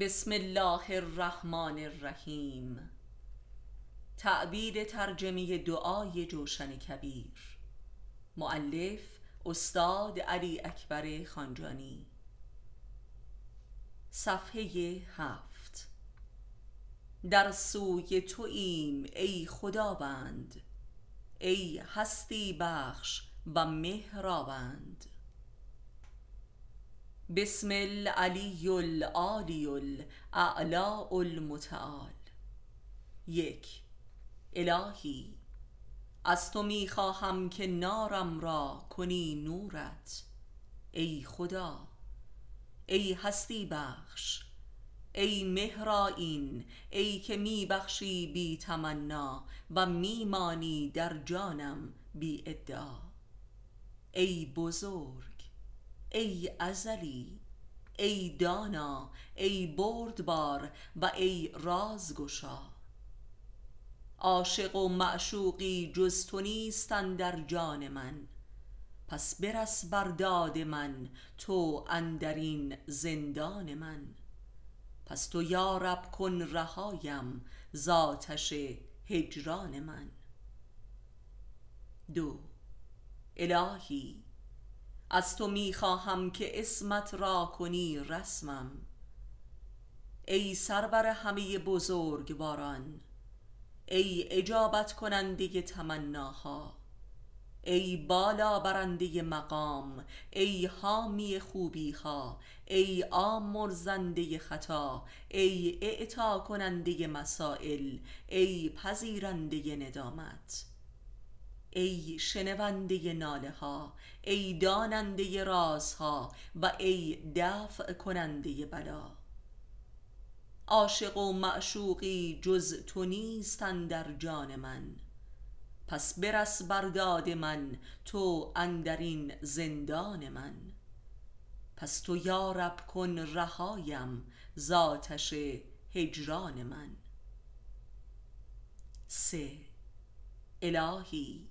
بسم الله الرحمن الرحیم. تعبیر ترجمه دعای جوشن کبیر. معلف استاد علی اکبر خانجانی. صفحه هفت. در سوی توییم ای خداوند ای هستی بخش و مهرابند. بسم العلی العالی الاعلی المتعال. یک الهی از تو می خواهم که نارم را کنی نورت. ای خدا ای هستی بخش ای مهرائین ای که می بخشی بی تمنا و می مانی در جانم بی ادعا. ای بزرگ ای ازلی ای دانا ای بردبار و ای رازگشا. عاشق و معشوقی جز تو نیست اندر جان من. پس برس بر داد من تو اندرین زندان من. پس تو یارب کن رهایم ز آتش هجران من. دو الهی از تو می خواهم که اسمت را کنی رسمم. ای سرور همه بزرگواران ای اجابت کننده تمناها ای بالا برنده مقام ای حامی خوبی ها ای آمرزنده خطا ای اعطا کننده مسایل ای پذیرنده ندامت. ای شنونده ناله ها ای داننده رازها و ای دفع کننده بلا. عاشق و معشوقی جز تو نیست اندر جان من. پس برس بر داد من تو اندرین زندان من. پس تو یارب کن رهایم ز آتش هجران من. سه. الهی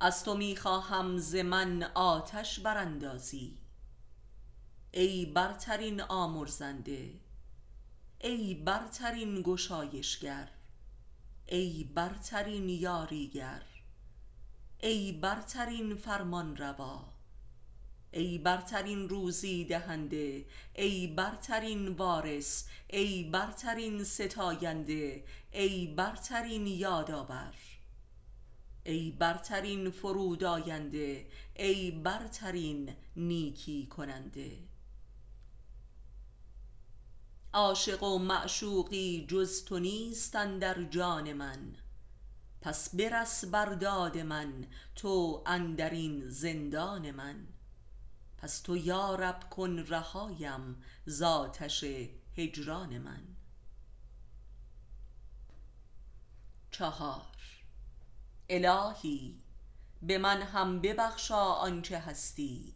از تو می خواهم ز من آتش براندازی. ای برترین آمرزنده ای برترین گشایشگر ای برترین یاریگر ای برترین فرمانروا ای برترین روزی دهنده ای برترین وارث ای برترین ستاینده ای برترین یادآور. ای برترین فرودآینده ای برترین نیکی کننده. عاشق و معشوقی جز تو نیست اندر جان من. پس برس بر داد من تو اندرین زندان من. پس تو یارب کن رهایم ز آتش هجران من. چهار الهی به من هم ببخشا آنچه هستی.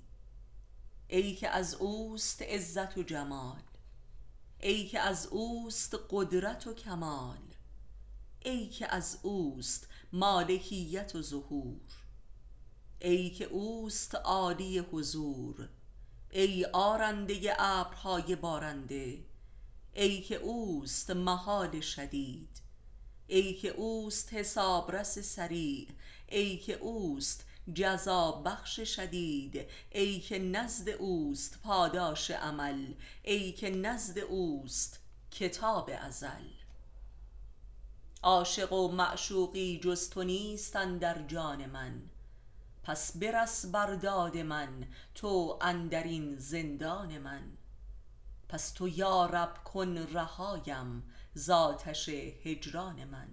ای که از اوست عزت و جمال ای که از اوست قدرت و کمال ای که از اوست مالکیت و ظهور ای که اوست عالی حضور ای آرنده ابرهای بارنده ای که اوست محال شدید. ای که اوست حسابرس سریع ای که اوست جزا بخش شدید ای که نزد اوست پاداش عمل ای که نزد اوست کتاب ازل. عاشق و معشوقی جز تو نیست اندر جان من پس برس بر داد من تو اندرین زندان من. پس تو یارب کن رهایم ز آتش هجران من.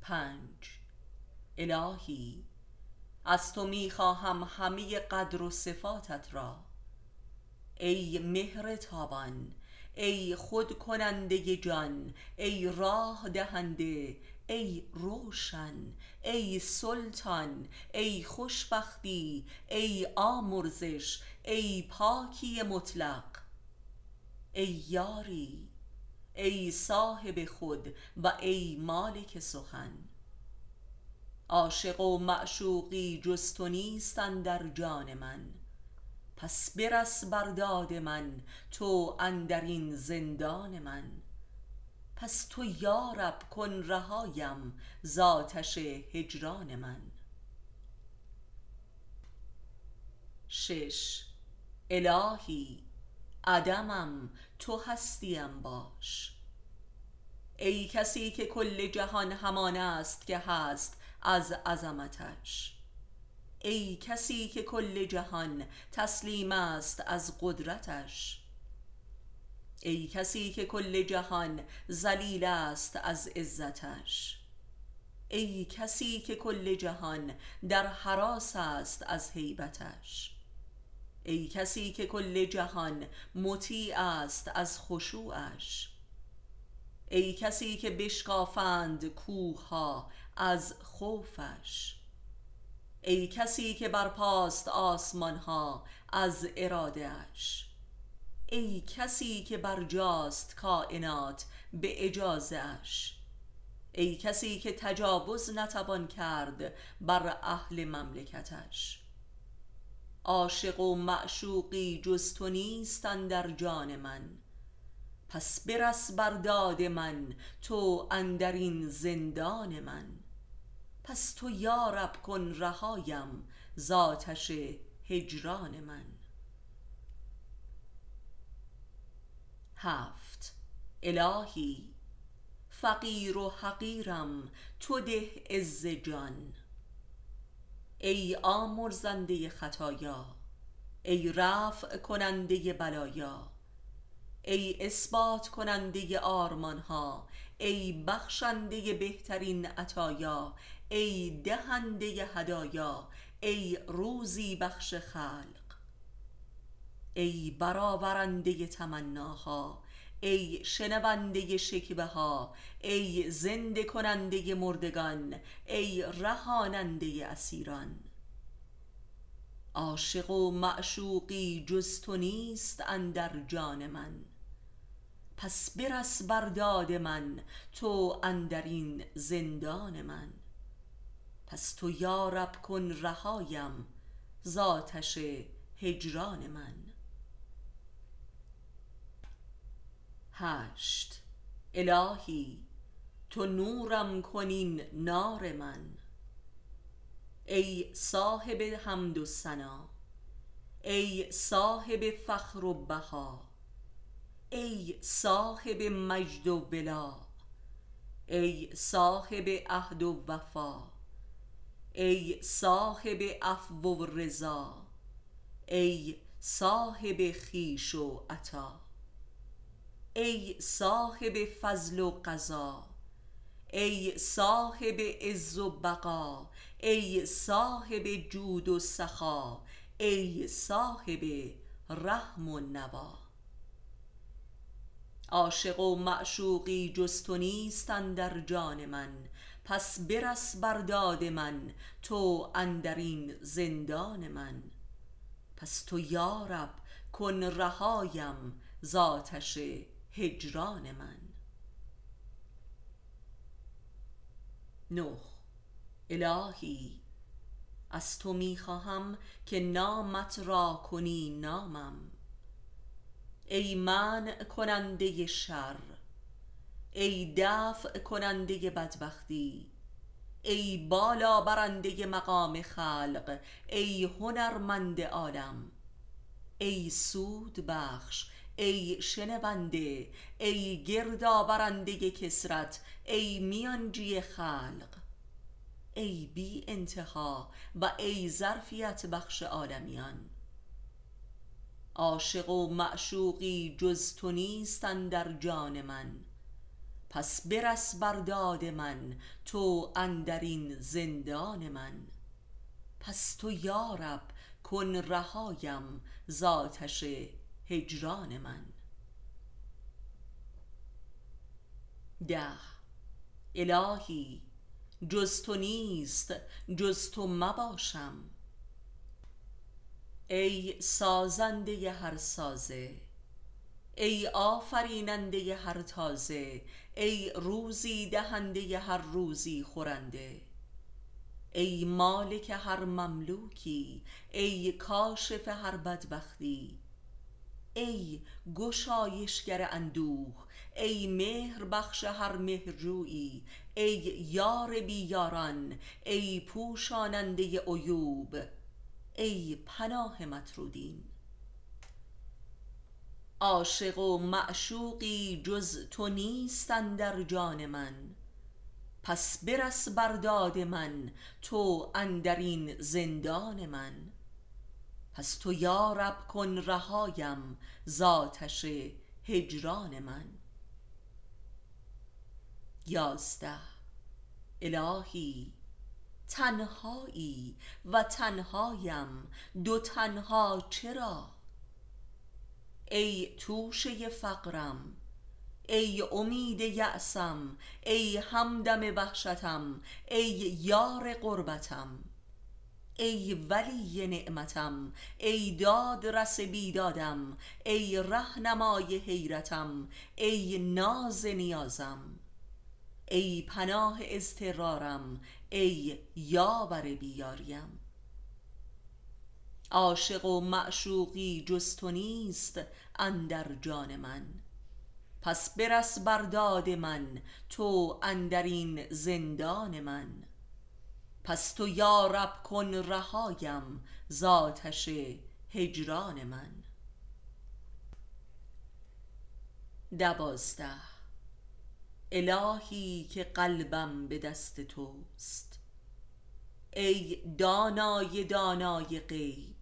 پنج. الهی از تو می خواهم همه قدر و صفاتت را. ای مهر تابان ای خود کننده جان ای راه دهنده ای روشن ای سلطان ای خوشبختی ای آمرزش ای پاکی مطلق. ای یاری ای صاحب خود و ای مالک سخن. عاشق و معشوقی جز تو نیست اندر جان من. پس برس بر من تو اندرین زندان من. پس تو یارب کن رهایم زاتش هجران من. شش. الهی عدمم تو هستیم باش. ای کسی که کل جهان همان است که هست از عظمتش. ای کسی که کل جهان تسلیم است از قدرتش. ای کسی که کل جهان ذلیل است از عزتش. ای کسی که کل جهان در حراس است از هیبتش. ای کسی که کل جهان مطیع است از خشوعش. ای کسی که بشکافند کوه ها از خوفش. ای کسی که برپاست آسمان ها از ارادهش ای کسی که برجاست کائنات به اجازهش ای کسی که تجاوز نتوان کرد بر اهل مملکتش. عاشق و معشوقی جز تو نیستن در جان من. پس برس بر داد من تو اندرین زندان من. پس تو یارب کن رهایم ذاتش هجران من. هفت. الهی فقیر و حقیرم تو ده عز جان. ای آمرزنده خطایا ای رفع کننده بلایا ای اثبات کننده آرمان ها ای بخشنده بهترین عطایا ای دهنده هدایا ای روزی بخش خلق ای برآورنده تمناها ای شنونده شکبه ها ای زنده کننده مردگان ای رهاننده اسیران. عاشق و معشوقی جز تو نیست اندر جان من. پس برس بر داد من تو اندرین زندان من. پس تو یارب کن رهایم ذاتش هجران من. هشت الهی تو نورم کنین نار من. ای صاحب حمد و ثنا ای صاحب فخر و بها ای صاحب مجد و ولا ای صاحب عهد و وفا ای صاحب عفو و رضا ای صاحب خویش و عطا. ای صاحب فضل و قضا ای صاحب عز و بقا ای صاحب جود و سخا ای صاحب رحم و نوا. عاشق و معشوقی جز تو نیست در جان من پس برس بر داد من تو اندرین زندان من. پس تو یارب کن رهایم ذاتش هجران من. نه الهی از تو می خواهم که نامت را کنی نامم. ای منع کننده شر ای دفع کننده بدبختی ای بالا برنده مقام خلق ای هنرمند عالم ای سود بخش ای شنونده ای گرد آورنده کسرت ای میانجی خلق. ای بی انتها و ای ظرفیت بخش عالمیان. عاشق و معشوقی جز تو نیستن در جان من. پس برس بر داد من تو اندرین زندان من. پس تو یارب کن رهایم ذاتش هجران من. ده. الهی جز تو نیست جز تو مباشم. ای سازنده هر سازه ای آفریننده هر تازه ای روزی دهنده هر روزی خورنده. ای مالک هر مملوکی ای کاشف هر بدبختی ای گشایشگر اندوه ای مهر بخش هر مهرجویی ای یار بی یاران ای پوشاننده عیوب ای پناه مطرودین. عاشق و معشوقی جز تو نیست اندر جان من پس برس بر داد من تو اندرین زندان من. پس تو یارب کن رهایم ز آتش هجران من. یازده. الهی تنهایی و تنهایم دو تنها چرا؟ ای توشه فقرم ای امید یأسم ای همدم وحشتم ای یار غربتم ای ولی نعمتم ای دادرس بیدادم ای رهنمای حیرتم ای ناز نیازم ای پناه اضطرارم ای یاور بیاریم. عاشق و معشوقی جز تو نیست اندر جان من. پس برس بر داد من تو اندرین زندان من. پس تو یارب کن رهایم ز آتش هجران من. دوازده. الهی که قلبم به دست توست. ای دانای دانای غیب.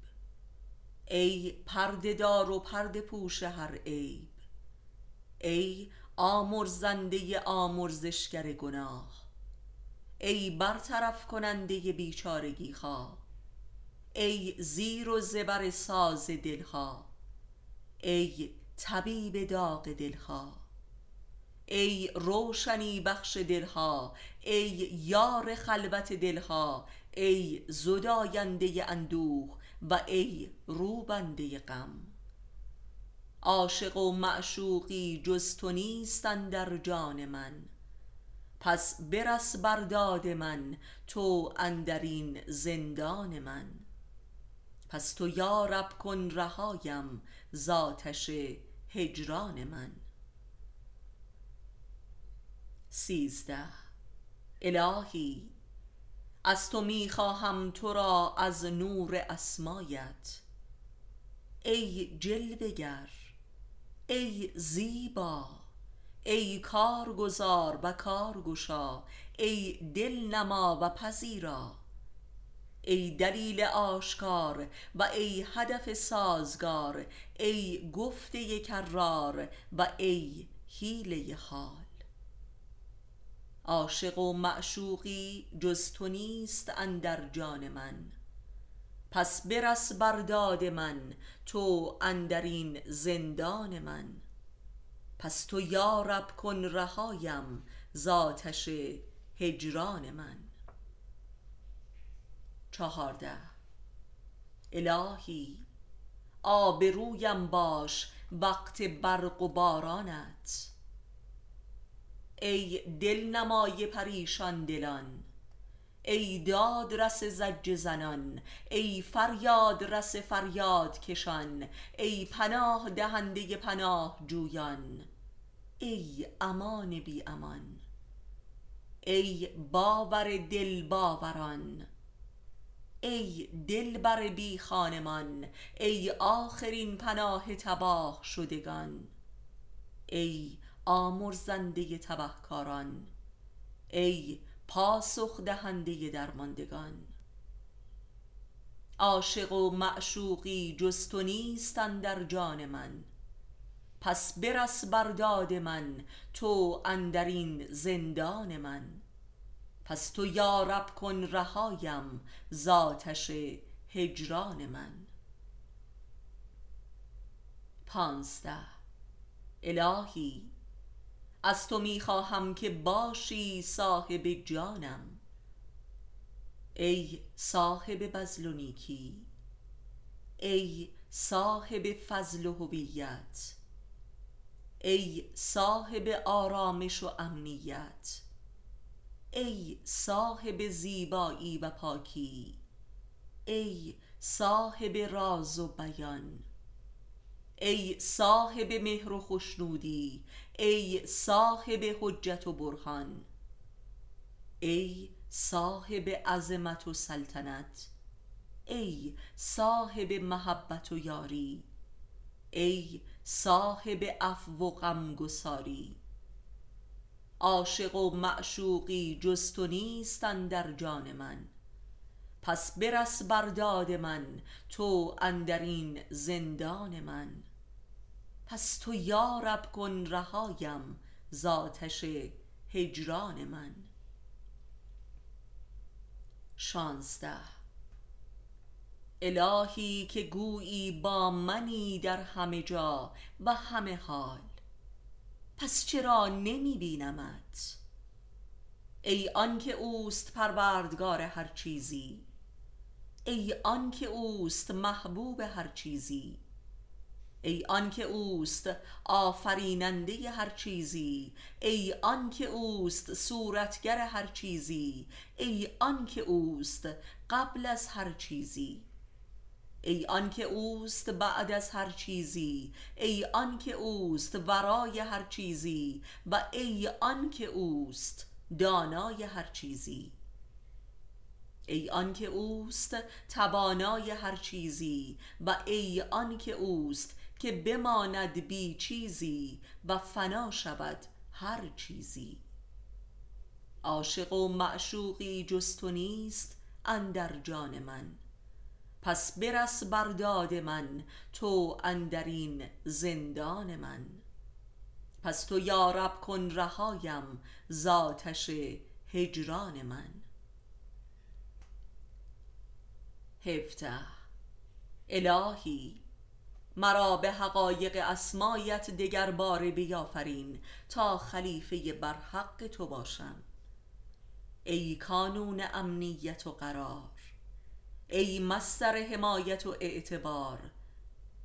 ای پرده دار و پرده پوش هر عیب. ای آمرزنده آمرزشگر گناه. ای برطرف کننده بیچارگی خواه ای زیر و زبر ساز دلها ای طبیب داغ دلها ای روشنی بخش دلها ای یار خلوت دلها ای زداینده اندوه و ای روبنده غم. عاشق و معشوقی جز تو نیست اندر جان من. پس برس بر داد من تو اندرین زندان من. پس تو یارب کن رهایم ز آتش هجران من. سیزده. الهی از تو می خواهم تو را از نور اسمایت. ای جلوه گر ای زیبا ای کارگزار و کارگشا ای دلنما و پذیرا. ای دلیل آشکار و ای هدف سازگار ای گفته کرار و ای حیله حال. عاشق و معشوقی جز تو نیست اندر جان من. پس برس بر داد من تو اندرین زندان من. پس تو یارب کن رهایم ز آتش هجران من. چهارده. الهی آبرویم باش وقت برق و بارانت. ای دلنمای پریشان دلان ای دادرس زجر زنان ای فریادرس فریاد کشان ای پناه دهنده پناه جویان ای امان بی امان. ای باور دل باوران. ای دلبر بی خانمان. ای آخرین پناه تباه شدگان. ای آمرزنده تبهکاران. ای پاسخ دهنده درماندگان. عاشق و معشوقی جز تو نیست اندر جان من. پس برس بر داد من تو اندرین زندان من. پس تو یارب کن رهایم ز آتش هجران من. پانزده. الهی از تو می خواهم که باشی صاحب جانم. ای صاحب بذل و نیکی ای صاحب فضل و هویت. ای صاحب آرامش و امنیت ای صاحب زیبایی و پاکی ای صاحب راز و بیان ای صاحب مهر و خشنودی ای صاحب حجت و برهان ای صاحب عظمت و سلطنت ای صاحب محبت و یاری. ای صاحب عفو و غمگساری. عاشق و معشوقی جز تو نیست در جان من. پس برس بر داد من تو اندرین زندان من. پس تو یارب کن رهایم ز آتش هجران من. شانزده الهی که گویی با منی در همه جا و همه حال. پس چرا نمی بینمت ای آنکه اوست پروردگار هر چیزی ای آنکه اوست محبوب هر چیزی ای آنکه اوست آفریننده هر چیزی ای آنکه اوست صورتگر هر چیزی ای آنکه اوست قبل از هر چیزی. ای آنکه اوست بعد از هر چیزی ای آنکه اوست ورای هر چیزی و ای آنکه اوست دانای هر چیزی. ای آنکه اوست توانای هر چیزی و ای آنکه اوست که بماند بی چیزی و فنا شود هر چیزی. عاشق و معشوقی جز تو نیست اندر جان من. پس برس بر داد من تو اندرین زندان من. پس تو یارب کن رهایم ز آتش هجران من. هفده. الهی مرا به حقایق اسمایت دگر باره بیافرین تا خلیفه بر حق تو باشم. ای کانون امنیت و قرار ای مصدر حمایت و اعتبار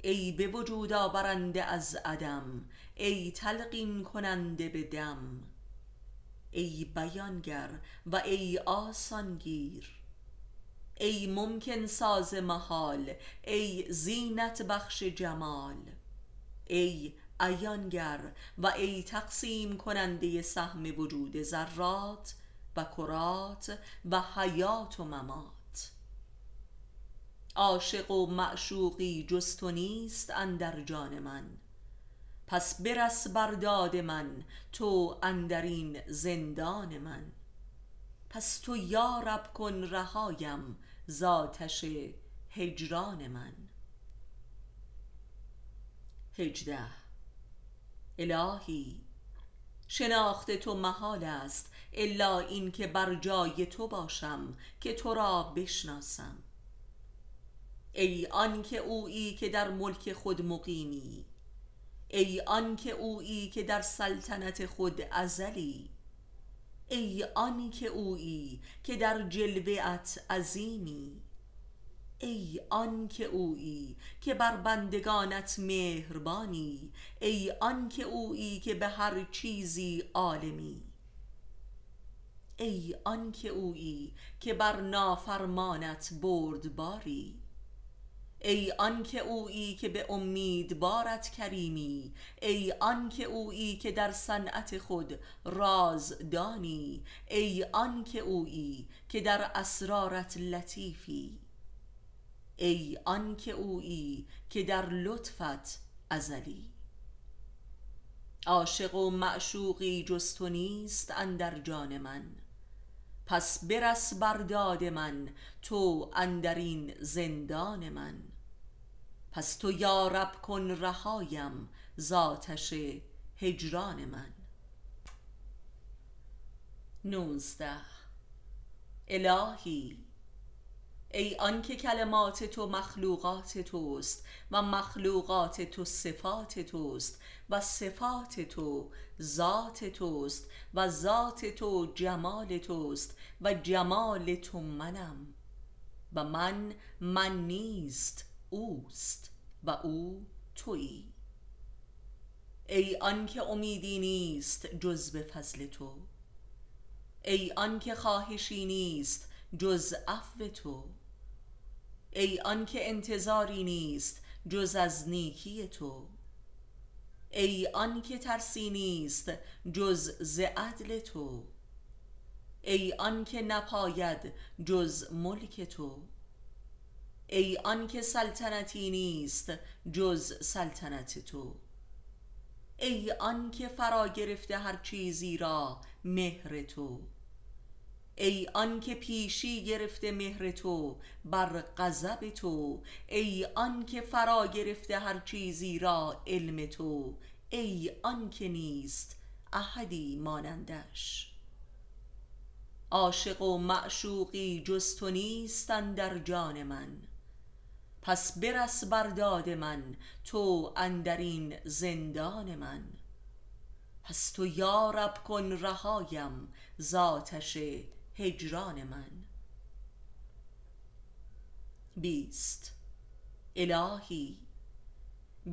ای به وجود آورنده از عدم ای تلقین کننده به دم. ای بیانگر و ای آسانگیر ای ممکن ساز محال ای زینت بخش جمال. ای عیانگر و ای تقسیم کننده سهم وجود ذرات و کرات و حیات و ممات. عاشق و معشوقی جز تو نیست اندر جان من. پس برس بر داد من تو اندرین زندان من. پس تو یارب کن رهایم ز آتش هجران من. هجده. الهی شناخت تو محال است الا این که بر جای تو باشم که تو را بشناسم. ای آنکه اویی که در ملک خود مقیمی. ای آنکه اویی که در سلطنت خود ازلی. ای آنکه اویی که در جلوه ات عظیمی. ای آنکه اویی که بر بندگانت مهربانی. ای آنکه اویی که به هر چیزی عالمی. ای آنکه اویی که بر نافرمانت بردباری. ای آنکه اویی که به امیدوارت کریمی ای آنکه اویی که در صنعت خود رازدانی ای آنکه اویی که در اسرارت لطیفی ای آنکه اویی که در لطفت ازلی. عاشق و معشوقی جز تو نیست اندر جان من پس برس بر داد من تو اندرین زندان من. پس تو یارب کن رهایم ز آتش هجران من. نوزده. الهی ای آنکه کلمات تو مخلوقات توست و مخلوقات تو صفات توست و صفات تو ذات توست و ذات تو جمال توست و جمال تو منم و من من نیست. اوست و او تویی. ای آنکه امیدی نیست جز به فضل تو. ای آن که خواهشی نیست جز عفو تو. ای آن که انتظاری نیست جز از نیکی تو. ای آن که ترسی نیست جز ز عدل تو. ای آن که نپاید جز ملک تو. ای آن که سلطنتی نیست جز سلطنت تو. ای آن که فرا گرفته هر چیزی را مهر تو. ای آن که پیشی گرفته مهر تو بر غضب تو. ای آن که فرا گرفته هر چیزی را علم تو. ای آن که نیست احدی مانندش. عاشق و معشوقی جز تو نیست در جان من. پس برس بر داد من تو اندرین زندان من. پس تو یارب کن رهایم ز آتش هجران من. بیست الهی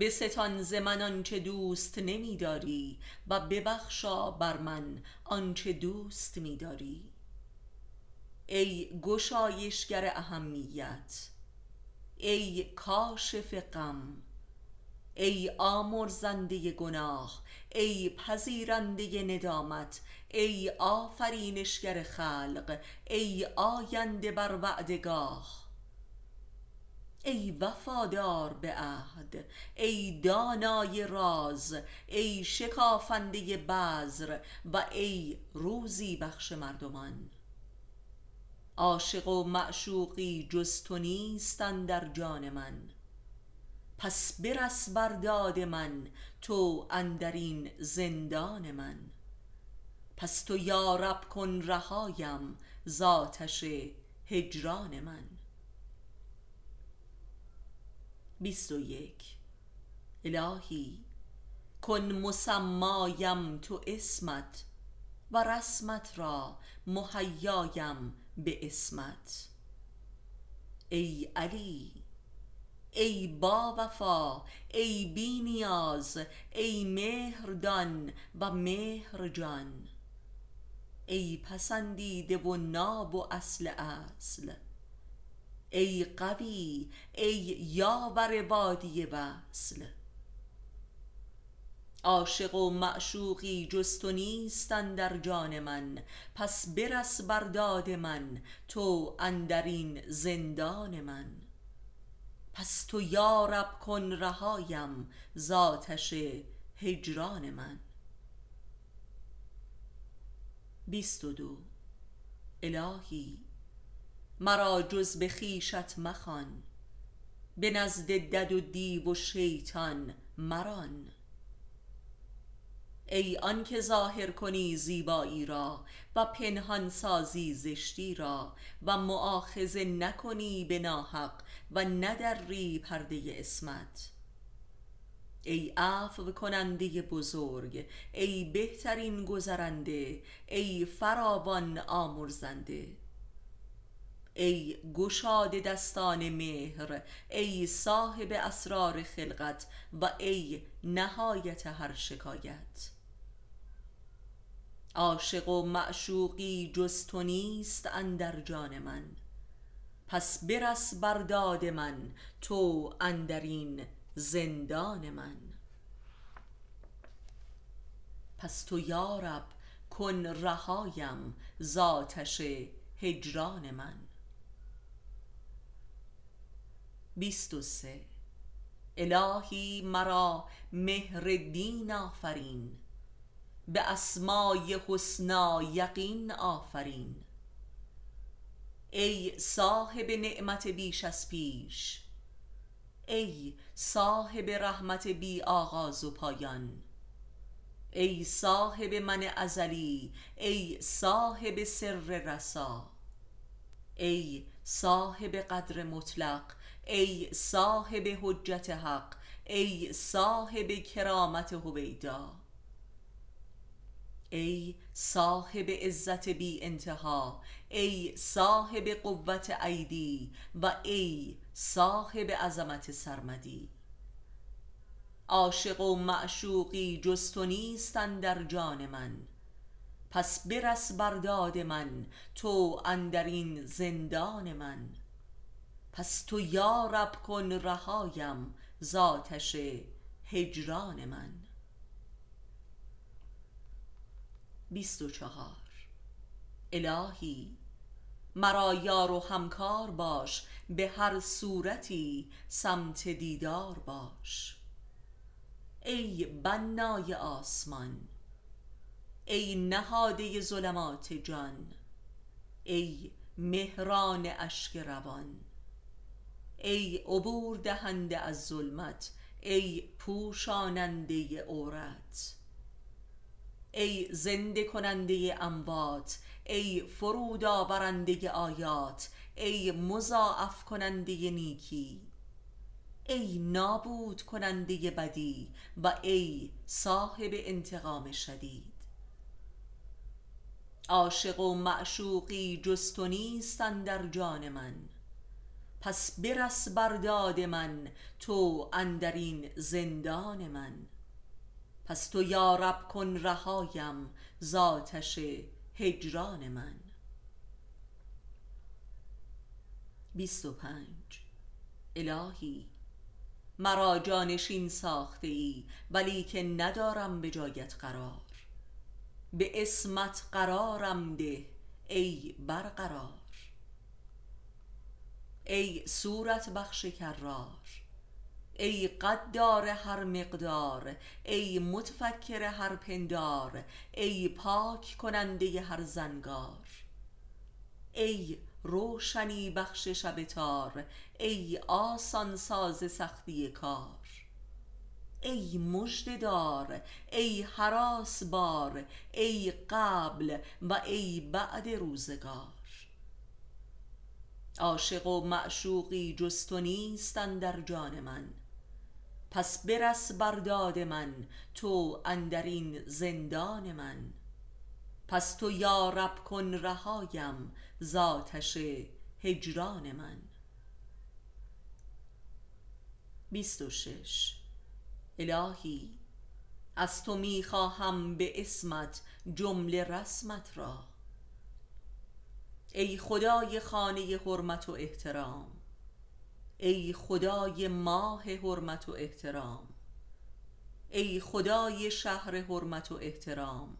بستان ز من آنچه دوست نمی داری و ببخشا بر من آنچه دوست می داری ای گشایشگر اهمیت ای کاشف غم ای آمرزنده گناه ای پذیرنده ندامت ای آفرینشگر خلق ای آینده بر وعدگاه. ای وفادار به عهد ای دانای راز ای شکافنده بذر و ای روزی بخش مردمان. عاشق و معشوقی جز تو نیست اندر جان من. پس برس بر داد من تو اندرین زندان من. پس تو یارب کن رهایم ز آتش هجران من. بیست و یک. الهی کن مسمایم تو اسمت و رسمت را مهیایم به اسمت. ای علی ای با وفا ای بی نیاز ای مهردان و مهرجان. ای پسندیده و ناب و اصل اصل. ای قوی ای یاور وادی وصل. عاشق و معشوقی جز تو نیست اندر جان من. پس برس بر داد من تو اندرین زندان من. پس تو یارب کن رهایم ز آتش هجران من. بیست و دو. الهی مرا جز به خویشت مخوان. به نزد دد و دیو و شیطان مران. ای آن که ظاهر کنی زیبایی را و پنهان سازی زشتی را و مؤاخذه نکنی به ناحق و ندری پرده اسمت ای عفو کننده بزرگ ای بهترین گذرنده ای فراوان آمرزنده. ای گشاده دستان مهر ای صاحب اسرار خلقت و ای نهایت هر شکایت. عاشق و معشوقی جز تو نیست اندر جان من. پس برس بر داد من تو اندرین زندان من. پس تو یارب کن رهایم ز آتش هجران من. بیست و سه. الهی مرا مهر دین آفرین. به اسمای حسنا یقین آفرین. ای صاحب نعمت بیش از پیش ای صاحب رحمت بی آغاز و پایان ای صاحب من ازلی ای صاحب سر رسا ای صاحب قدر مطلق ای صاحب حجت حق ای صاحب کرامت هویدا. ای صاحب عزت بی انتها ای صاحب قوت ایدی و ای صاحب عظمت سرمدی. عاشق و معشوقی جز تو نیست اندر جان من. پس برس برداد من تو اندرین زندان من. پس تو یا رب کن رهایم زاتش هجران من. بیست و چهار. الهی مرا یار و همکار باش به هر صورتی سمت دیدار باش. ای بنای آسمان ای نهاده ظلمات جان ای مهران اشک روان ای عبور دهنده از ظلمت ای پوشاننده عورت. ای زنده کننده اموات ای فرود آورنده آیات ای مضاعف کننده نیکی. ای نابود کننده بدی و ای صاحب انتقام شدید. عاشق و معشوقی جز تو نیست در جان من. پس برس برداد من تو اندرین زندان من. پس تو یا رب کن رهایم زاتش هجران من. بیست و پنج. الهی مرا جانشین ساخته ای ولی که ندارم به جایت قرار. به اسمت قرارم ده ای برقرار. ای صورت بخش کرار. ای قدار هر مقدار ای متفکر هر پندار ای پاک کننده هر زنگار. ای روشنی بخش شب تار ای آسان ساز سختی کار. ای مژده دار ای هراس بار ای قبل و ای بعد روزگار. عاشق و معشوقی جز تو نیست در جان من. پس برس برداد من تو اندرین زندان من. پس تو یا رب کن رهایم زاتش هجران من. بیست و شش. الهی از تو می خواهم به اسمت جمله رسمت را. ای خدای خانه حرمت و احترام ای خدای ماه حرمت و احترام. ای خدای شهر حرمت و احترام.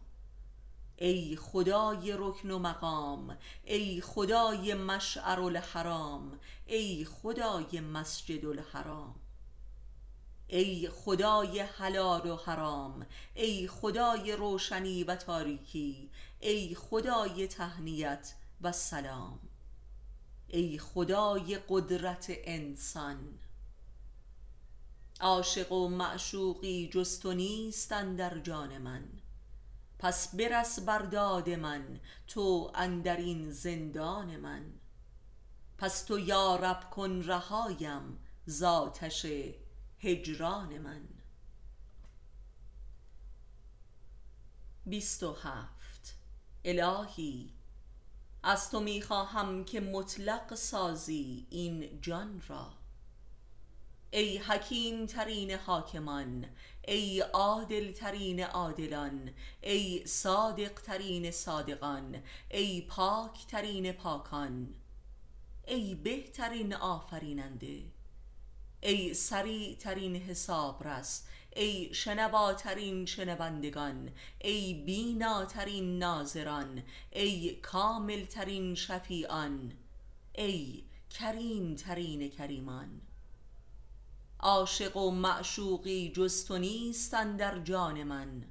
ای خدای رکن و مقام. ای خدای مشعر الحرام. ای خدای مسجد الحرام. ای خدای حلال و حرام. ای خدای روشنی و تاریکی. ای خدای تهنیت و سلام. ای خدای قدرت انسان. عاشق و معشوقی جز تو نیست در جان من. پس برس برداد من تو اندرین زندان من. پس تو یا رب کن رهایم زاتش هجران من. بیست و هفت. الهی از تو می‌خواهم که مطلق سازی این جان را. ای حکیم ترین حاکمان ای عادل ترین عادلان ای صادق ترین صادقان ای پاک ترین پاکان ای بهترین آفریننده ای سریع ترین حسابرس ای شنواترین شنوندگان ای بیناترین ناظران ای کامل ترین شفیعان ای کریم ترین کریمان. عاشق و معشوقی جز تو نیست در جان من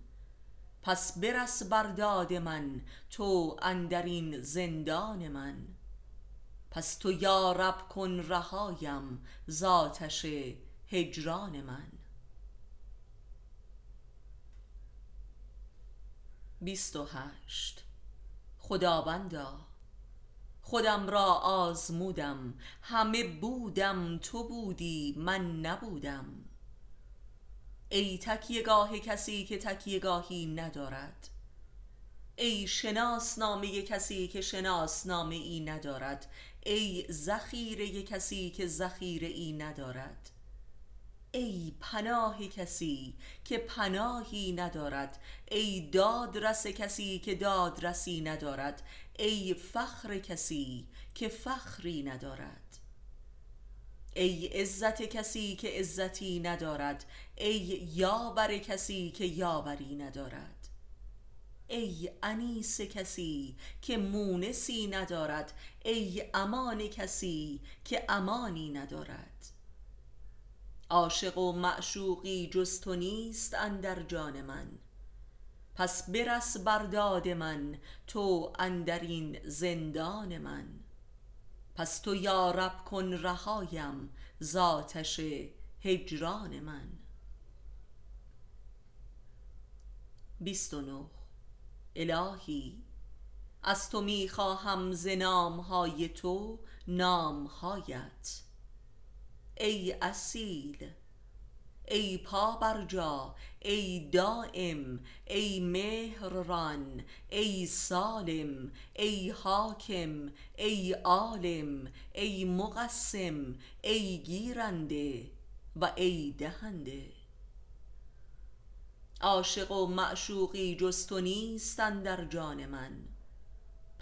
پس برس برداد من تو اندرین زندان من. پس تو یا رب کن رهایم زاتش هجران من. بیست و هشت. خداوندا خودم را آزمودم. همه بودم تو بودی من نبودم. ای تکیه گاه کسی که تکیه گاهی ندارد. ای شناسنامه کسی که شناسنامه ای ندارد. ای ذخیره کسی که ذخیره ای ندارد. ای پناه کسی که پناهی ندارد ای دادرس کسی که دادرسی ندارد ای فخر کسی که فخری ندارد. ای عزت کسی که عزتی ندارد ای یاور کسی که یاوری ندارد. ای انیس کسی که مونسی ندارد ای امان کسی که امانی ندارد. عاشق و معشوقی جز تو نیست اندر جان من. پس برس برداد من تو اندرین زندان من. پس تو یارب کن رهایم زاتش هجران من. بیست و نه. الهی از تو می خواهم ز نامهای تو نامهایت. ای اصیل ای پابرجا ای دائم ای مهرران ای سالم ای حاکم ای عالم ای مقسم ای گیرنده و ای دهنده. عاشق و معشوقی جز تو نیست اندر جان من.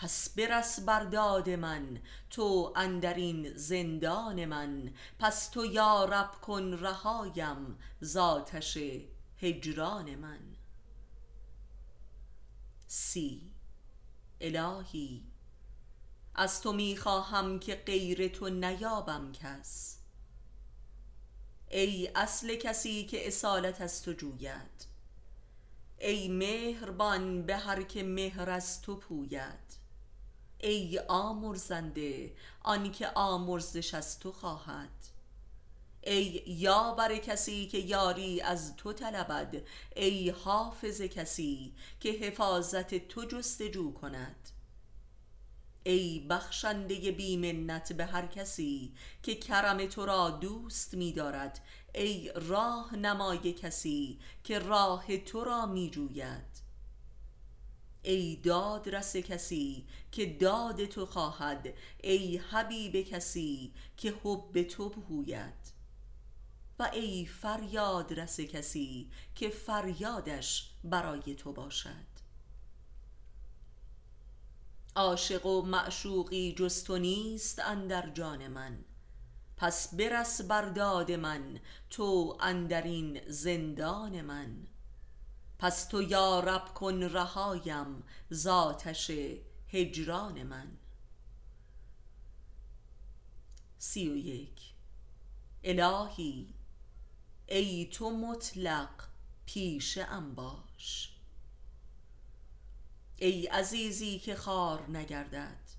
پس برس برداد من تو اندرین زندان من. پس تو یارب کن رهایم زاتش هجران من. سی. الهی از تو می خواهم که غیر تو نیابم کس. ای اصل کسی که اصالت از تو جوید. ای مهربان به هر که مهر از تو پوید. ای آمرزنده آنکه آمرزش از تو خواهد. ای یاور کسی که یاری از تو طلبد ای حافظ کسی که حفاظت تو جستجو کند. ای بخشنده بی منت به هر کسی که کرم تو را دوست می دارد ای راه نمای کسی که راه تو را می جوید. ای دادرس کسی که داد تو خواهد ای حبیب کسی که حب تو بهوید و ای فریاد رس کسی که فریادش برای تو باشد. عاشق و معشوقی جز تو نیست اندر جان من. پس برس برداد من تو اندرین زندان من. پس تو یارب کن رهایم زاتش هجران من. سی و یک. الهی ای تو مطلق پیشه ام باش. ای عزیزی که خوار نگردد.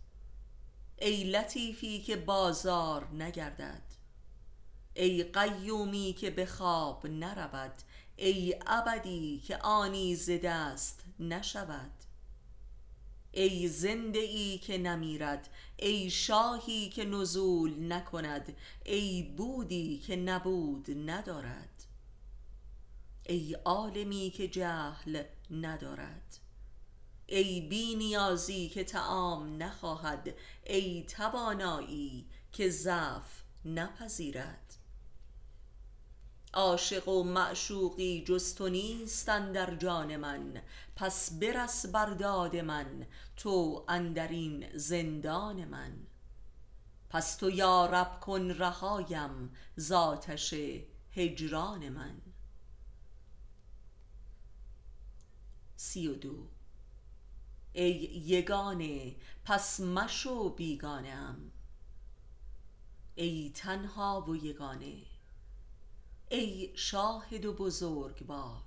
ای لطیفی که بازار نگردد. ای قیومی که به خواب نرود. ای ابدی که آنی ز دست نشود. ای زنده ای که نمیرد ای شاهی که نزول نکند ای بودی که نبود ندارد. ای عالمی که جهل ندارد. ای بی نیازی که طعام نخواهد ای توانایی که ضعف نپذیرد. عاشق و معشوقی جز تو نیست اندر جان من. پس برس برداد من تو اندرین زندان من. پس تو یارب کن رهایم زاتش هجران من. سی و دو. ای یگانه پس مشو بیگانه ام. ای تنها و یگانه. ای شاهد و بزرگوار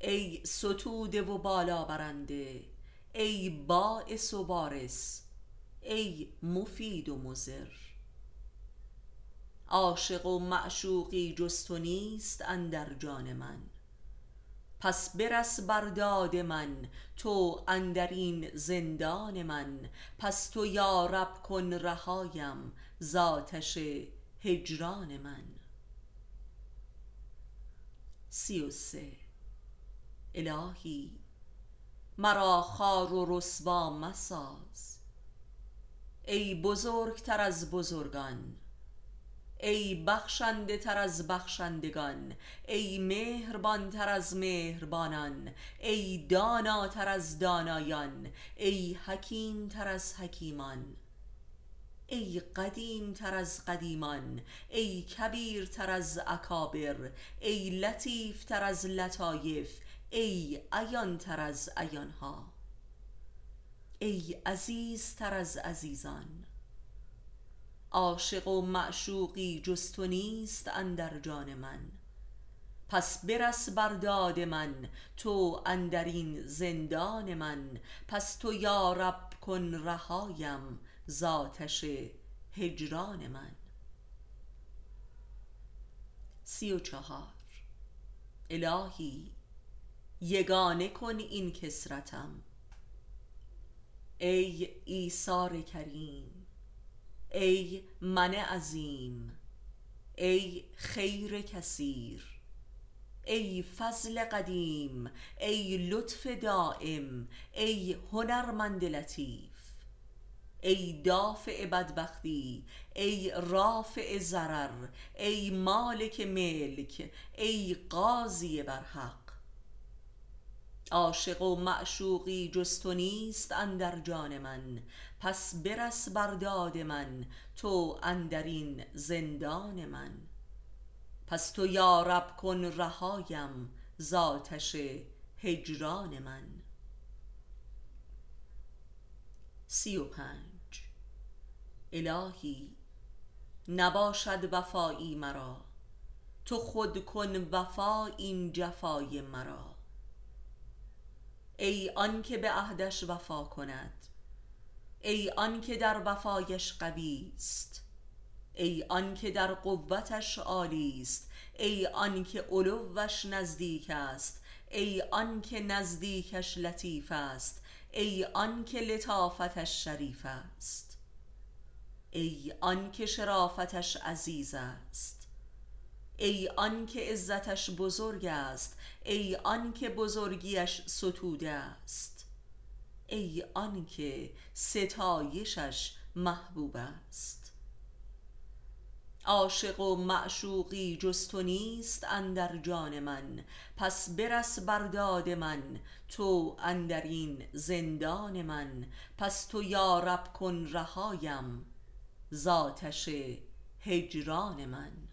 ای ستوده و بالا برنده ای باعث و بارس ای مفید و مضر. عاشق و معشوقی جز نیست اندر جان من پس برس برداد من تو اندرین زندان من پس تو یارب کن رهایم زاتش هجران من. سی و سه. الهی مرا خوار و رسوا مساز. ای بزرگتر از بزرگان ای بخشنده تر از بخشندگان ای مهربان تر از مهربانان ای داناتر از دانایان ای حکیم تر از حکیمان. ای قدیم تر از قدیمان ای کبیر تر از اکابر ای لطیف تر از لطایف ای عیان تر از عیانها. ای عزیز تر از عزیزان عاشق و معشوقی جز تو نیست اندر جان من. پس برس بر داد من تو اندرین زندان من. پس تو یارب کن رهایم زآتش هجران من. سی و چهار. الهی یگانه کن این کسرتم. ای ایثار کریم ای من عظیم ای خیر کثیر ای فضل قدیم ای لطف دایم ای هنرمند لطیف. ای دافع بدبختی ای رافع ضرر ای مالک ملک ای قاضی بر حق. عاشق و معشوقی جز تو نیست اندر جان من پس برس بر داد من تو اندرین زندان من. پس تو یارب کن رهایم زآتش هجران من. سی و پنج. الهی نباشد وفایی مرا. تو خود کن وفا این جفای مرا. ای آنک به عهدش وفا کند. ای آنک در وفایش قوی است. ای آنک در قوتش عالی است. ای آنک علوش نزدیک است. ای آنک نزدیکش لطیف است. ای آنک لطافتش شریف است. ای آنک شرافتش عزیز است. ای آنک عزتش بزرگ است. ای آنک بزرگیش ستوده است. ای آنک ستایشش محبوب است. عاشق و معشوقی جز تو نیست اندر جان من. پس برس بر داد من تو اندرین زندان من. پس تو یارب کن رهایم زآتش هجران من.